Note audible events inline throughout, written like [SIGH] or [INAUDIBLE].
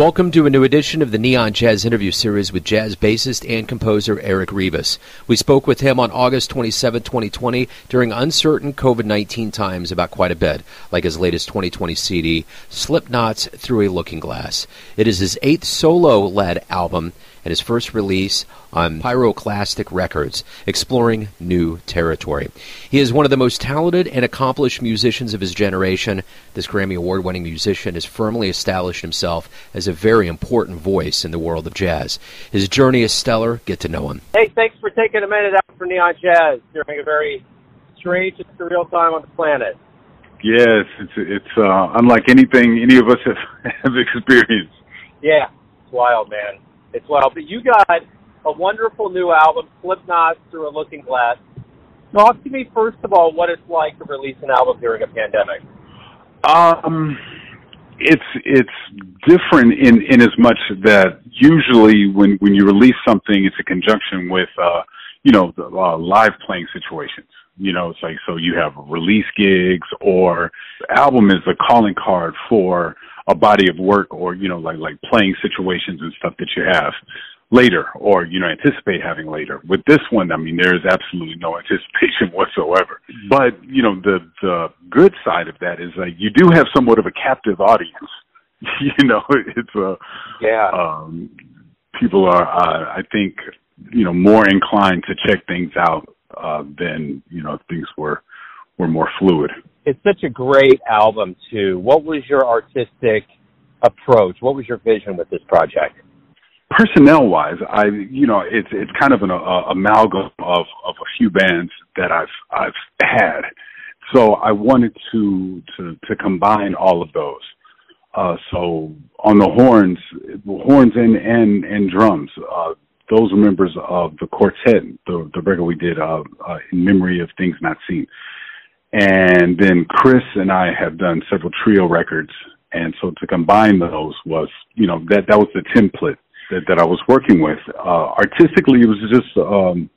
Welcome to a new edition of the Neon Jazz interview series with jazz bassist and composer Eric Revis. We spoke with him on August 27, 2020, during uncertain COVID 19 times about quite a bit, like his latest 2020 CD, Slipknots Through a Looking Glass. It is his eighth solo led album and his first release on Pyroclastic Records, exploring new territory. He is one of the most talented and accomplished musicians of his generation. This Grammy Award winning musician has firmly established himself as a very important voice in the world of jazz. His journey is stellar. Get to know him. Hey, thanks for taking a minute out for Neon Jazz during a very strange and surreal time on the planet. Yes, it's it's uh, unlike anything any of us have, [LAUGHS] have experienced. Yeah, it's wild, man. It's well. But you got a wonderful new album, Slipknot Through a Looking Glass. Talk to me first of all what it's like to release an album during a pandemic. Um, it's it's different in in as much that usually when when you release something, it's a conjunction with uh, you know the, uh, live playing situations. You know, it's like so you have release gigs or album is a calling card for a body of work or you know like like playing situations and stuff that you have later or you know anticipate having later. With this one i mean there is absolutely no [LAUGHS] anticipation whatsoever. But you know the the good side of that is like you do have somewhat of a captive audience. [LAUGHS] You know it's a yeah. um people are uh, i think you know more inclined to check things out uh than you know things were were more fluid it's such a great album too what was your artistic approach what was your vision with this project personnel wise, I you know it's it's kind of an amalgam of of a few bands that I've I've had. So I wanted to to to combine all of those. Uh, so on the horns, horns and and and drums. Uh, those are members of the quartet, the the record we did uh, uh, in memory of things not seen. And then Chris and I have done several trio records, and so to combine those was, you know, that that was the template that, that I was working with. Uh, artistically, it was just um,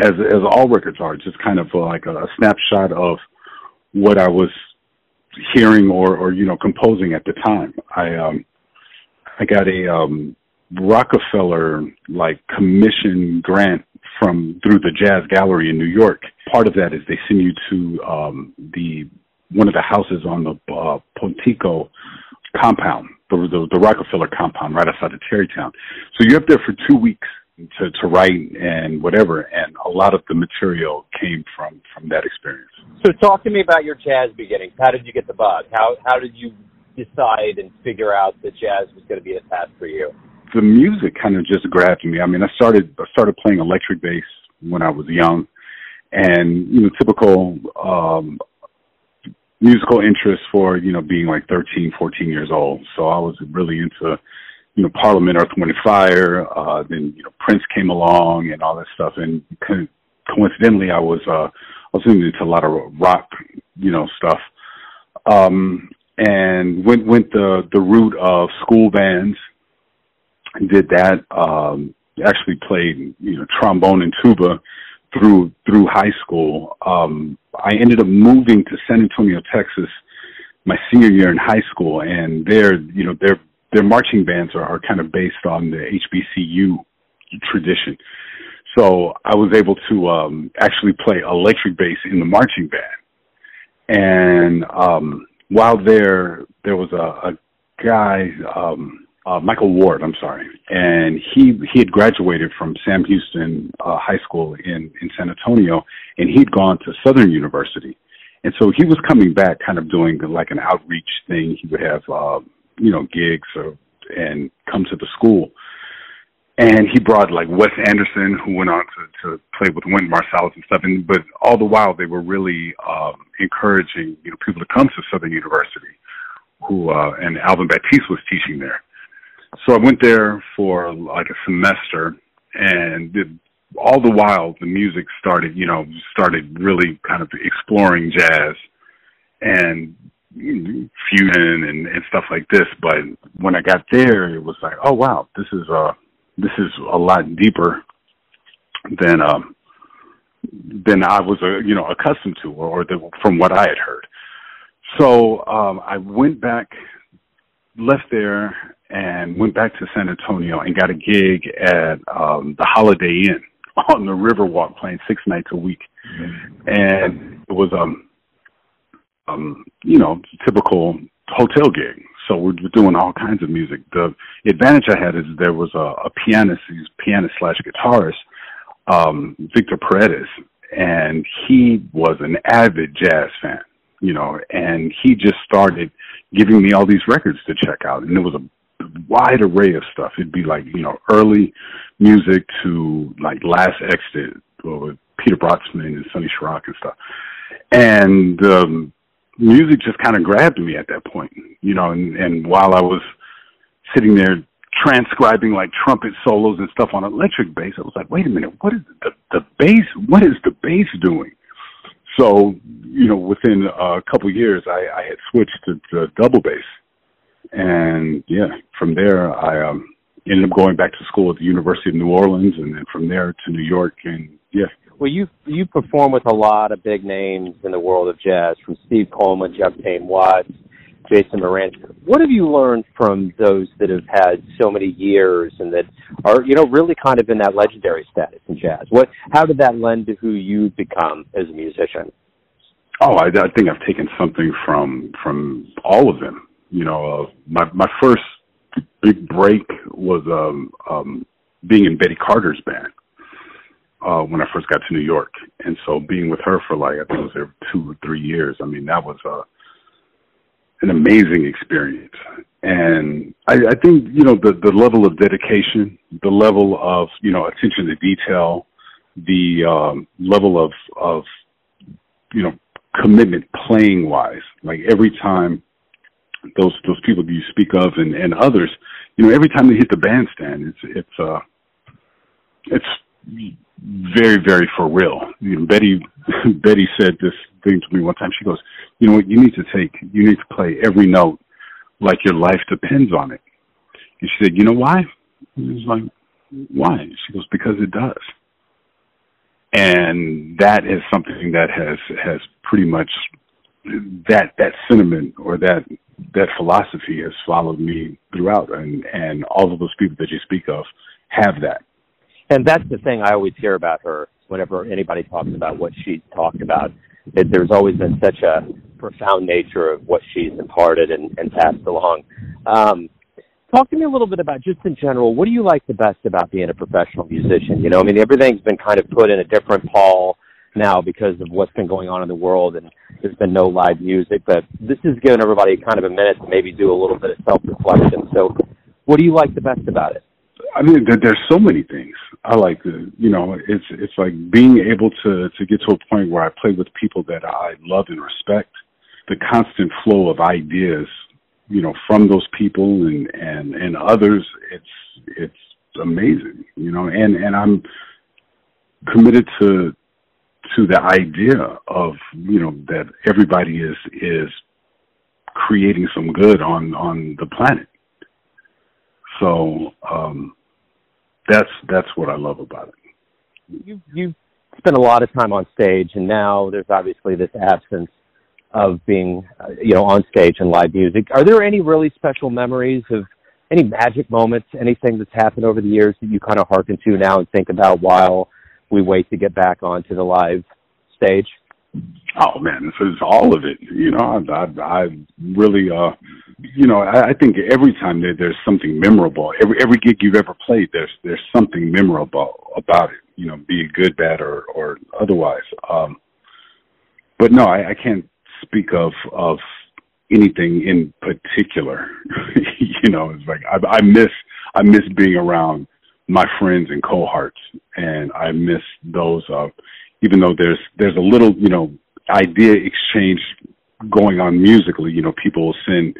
as as all records are, just kind of like a, a snapshot of what I was hearing or or you know composing at the time. I um, I got a um, Rockefeller like commission grant from through the Jazz Gallery in New York. Part of that is they send you to um, the one of the houses on the uh, Pocantico compound the, the, the Rockefeller compound right outside of Tarrytown. So you're up there for two weeks to, to write and whatever, and a lot of the material came from from that experience. So talk to me about your jazz beginnings. How did you get the bug? How how did you decide and figure out that jazz was going to be a path for you? The music kind of just grabbed me. I mean, I started I started playing electric bass when I was young, and you know, typical um, musical interest for, you know, being like 13, 14 years old. So I was really into, you know, Parliament, Earth, Wind and Fire. Uh, then, you know, Prince came along and all that stuff. And co- coincidentally, I was, uh, I was into a lot of rock, you know, stuff. Um, and went, went the, the route of school bands did that. Um, actually played, you know, trombone and tuba through through high school. Um, I ended up moving to San Antonio, Texas, my senior year in high school, and there, you know their their marching bands are, are kind of based on the HBCU tradition. So I was able to um, actually play electric bass in the marching band. And um, while there, there was a, a guy. Um, uh, Michael Ward, I'm sorry, and he he had graduated from Sam Houston uh, High School in in San Antonio, and he'd gone to Southern University, and so he was coming back, kind of doing like an outreach thing. He would have uh, you know gigs or, and come to the school, and he brought like Wes Anderson, who went on to to play with Wynton Marsalis and stuff. And but all the while, they were really um, encouraging you know people to come to Southern University, who uh, and Alvin Baptiste was teaching there so I went there for like a semester and did all the while the music started, you know, started really kind of exploring jazz and fusion and, and stuff like this. But when I got there, it was like, oh wow, this is uh this is a lot deeper than um than I was uh, you know accustomed to or, or the, from what I had heard. So um I went back left there and went back to San Antonio and got a gig at um the Holiday Inn [LAUGHS] on the Riverwalk playing six nights a week. And it was um um you know, typical hotel gig. So we're doing all kinds of music. The advantage I had is there was a, a pianist, he's pianist slash guitarist, um, Victor Paredes, and he was an avid jazz fan, you know, and he just started giving me all these records to check out. And it was a wide array of stuff. It'd be like, you know, early music to like Last Exit with Peter Brötzmann and Sonny Sharrock and stuff. And um music just kind of grabbed me at that point, you know, and, and while I was sitting there transcribing like trumpet solos and stuff on electric bass, I was like, wait a minute, what is the, the bass? What is the bass doing? So, you know, within a couple years, I, I had switched to, to double bass. And yeah, from there, I um, ended up going back to school at the University of New Orleans and then from there to New York. And yeah, well, you you perform with a lot of big names in the world of jazz, from Steve Coleman, Jeff Tain Watts, Jason Moran. What have you learned from those that have had so many years and that are you know really kind of in that legendary status in jazz? What how did that lend to who you've become as a musician? Oh, I, I think I've taken something from from all of them. You know, uh, my my first big break was um, um, being in Betty Carter's band uh, when I first got to New York. And so being with her for like, I think it was two or three years. I mean, that was, uh, an amazing experience. And I, I think, you know, the, the level of dedication, the level of, you know, attention to detail, the, um, level of, of, you know, commitment playing wise, like every time those, those people you speak of and, and others, you know, every time they hit the bandstand, it's, it's, uh, it's very, very for real. You know, Betty, [LAUGHS] Betty said this thing to me one time. She goes, "You know what? You need to take, you need to play every note like your life depends on it." And she said, "You know why?" And I was like, "Why?" She goes, "Because it does." And that is something that has has pretty much that that sentiment or that that philosophy has followed me throughout, and and all of those people that you speak of have that and that's the thing I always hear about her whenever anybody talks about what she talked about. It, there's always been such a profound nature of what she's imparted and, and passed along. Um, talk to me a little bit about just in general, what do you like the best about being a professional musician? You know, I mean, everything's been kind of put in a different pall now because of what's been going on in the world and there's been no live music, but this has given everybody kind of a minute to maybe do a little bit of self-reflection. So what do you like the best about it? I mean, there's so many things I like. You know, it's it's like being able to to get to a point where I play with people that I love and respect. The constant flow of ideas, you know, from those people and and and others. It's it's amazing, you know, and and I'm committed to to the idea of you know that everybody is is creating some good on on the planet so um, that's that's what I love about it. You you spent a lot of time on stage, and now there's obviously this absence of being uh, you know on stage and live music. Are there any really special memories of any magic moments, anything that's happened over the years that you kind of hearken to now and think about while we wait to get back onto the live stage? Oh man, this is all of it. You know, I, I, I really, uh, you know, I, I think every time there, there's something memorable. Every every gig you've ever played, there's there's something memorable about it. You know, be it good, bad, or or otherwise. Um, but no, I, I can't speak of of anything in particular. [LAUGHS] you know, it's like I, I miss I miss being around my friends and cohorts, and I miss those. Uh, even though there's there's a little you know idea exchange going on musically. You know, people will send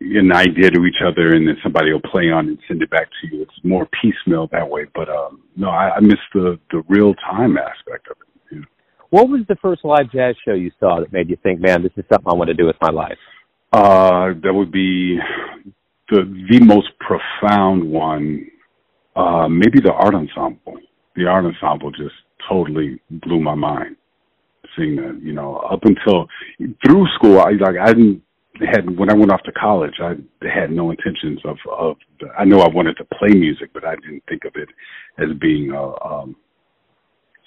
an idea to each other, and then somebody will play on and send it back to you. It's more piecemeal that way. But um, no, I, I miss the the real time aspect of it. What was the first live jazz show you saw that made you think, "Man, this is something I want to do with my life"? Uh, that would be the the most profound one. Uh, maybe the art ensemble. The art ensemble just totally blew my mind seeing that. You know, up until through school, I like I didn't had when I went off to college, I had no intentions of of. I know I wanted to play music, but I didn't think of it as being a, um,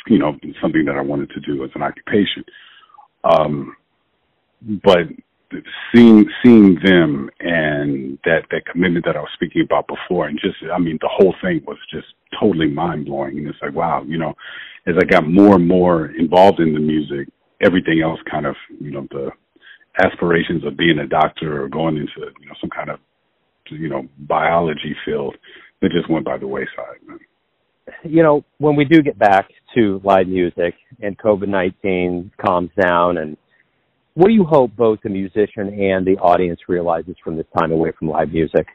you know, something that I wanted to do as an occupation. Um, but seeing seeing them and that that commitment that I was speaking about before, and just I mean, the whole thing was just totally mind blowing. And it's like, wow, you know, as I got more and more involved in the music, everything else kind of, you know, the aspirations of being a doctor or going into you know some kind of you know biology field that just went by the wayside. Man. You know, when we do get back to live music and COVID nineteen calms down, and what do you hope both the musician and the audience realizes from this time away from live music?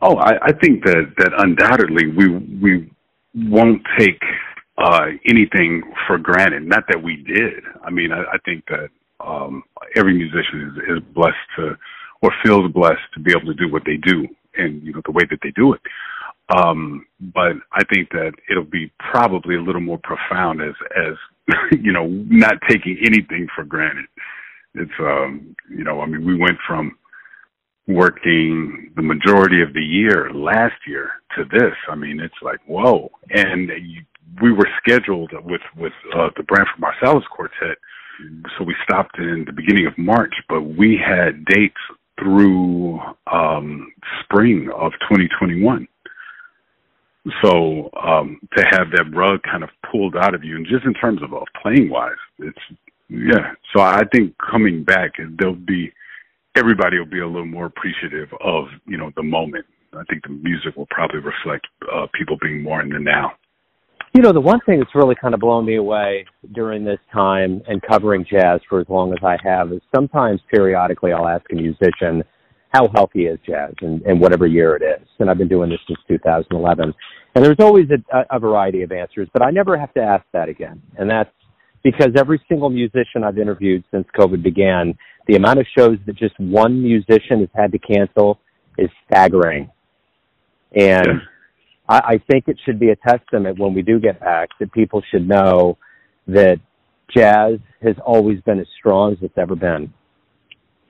Oh, I, I think that that undoubtedly we we won't take uh, anything for granted. Not that we did. I mean, I, I think that um, every musician is, is blessed to, or feels blessed to be able to do what they do, and you know the way that they do it. Um, but I think that it'll be probably a little more profound as as [LAUGHS] you know not taking anything for granted. It's um, you know I mean we went from working the majority of the year last year to this. I mean it's like whoa, and you, we were scheduled with with uh, the Branford Marsalis Quartet so we stopped in the beginning of March, but we had dates through um, spring of 2021. So um, to have that rug kind of pulled out of you, and just in terms of, of playing wise, it's yeah. So I think coming back, there'll be everybody will be a little more appreciative of you know the moment. I think the music will probably reflect uh, people being more in the now. You know, the one thing that's really kind of blown me away during this time and covering jazz for as long as I have is sometimes periodically I'll ask a musician how healthy is jazz and, and whatever year it is. And I've been doing this since 2011. And there's always a, a variety of answers, but I never have to ask that again. And that's because every single musician I've interviewed since COVID began, the amount of shows that just one musician has had to cancel is staggering. And yeah I, I think it should be a testament when we do get back that people should know that jazz has always been as strong as it's ever been.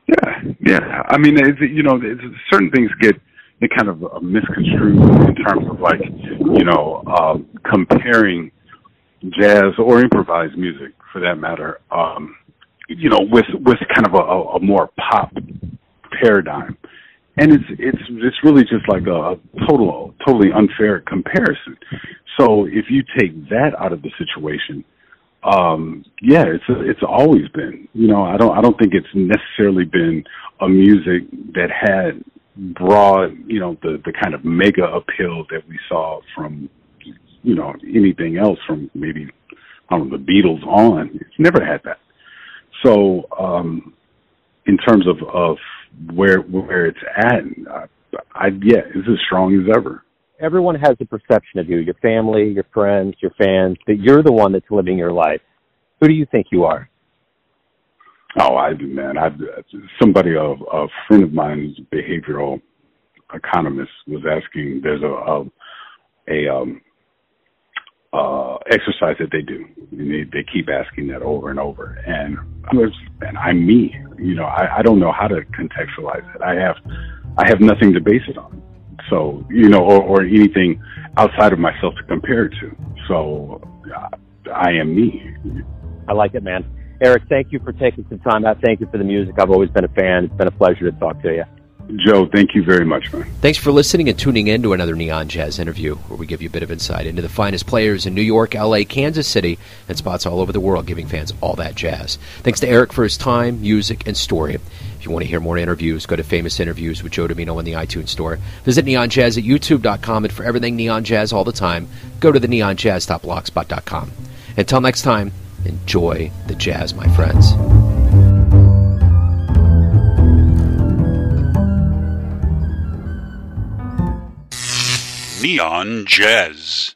Yeah, yeah. I mean, it's, you know, it's, certain things get get kind of uh, misconstrued in terms of like, you know, um, comparing jazz or improvised music, for that matter, um, you know, with with kind of a, a more pop paradigm and it's it's it's really just like a, total totally unfair comparison. So if you take that out of the situation, um, yeah, it's it's always been. You know, I don't I don't think it's necessarily been a music that had broad, you know, the the kind of mega appeal that we saw from, you know, anything else from maybe I don't know the Beatles on. It's never had that. So um, in terms of of where where it's at. I, I yeah, it's as strong as ever. Everyone has a perception of you, your family, your friends, your fans, that you're the one that's living your life. Who do you think you are? Oh, I do, man. I somebody a, a friend of mine, who's a behavioral economist, was asking. There's a a, a um, uh, exercise that they do. And they, they keep asking that over and over. And I was, and I'm me. You know, I, I don't know how to contextualize it. I have, I have nothing to base it on. So, you know, or, or anything outside of myself to compare to. So, uh, I am me. I like it, man. Eric, thank you for taking some time out. Thank you for the music. I've always been a fan. It's been a pleasure to talk to you. Joe, thank you very much, man. Thanks for listening and tuning in to another Neon Jazz interview where we give you a bit of insight into the finest players in New York, LA, Kansas City, and spots all over the world, giving fans all that jazz. Thanks to Eric for his time, music, and story. If you want to hear more interviews, go to Famous Interviews with Joe Dimino in the iTunes Store. Visit Neon Jazz at YouTube.com, and for everything Neon Jazz all the time, go to the neonjazz.blogspot.com. Until next time, enjoy the jazz, my friends. Neon Jazz.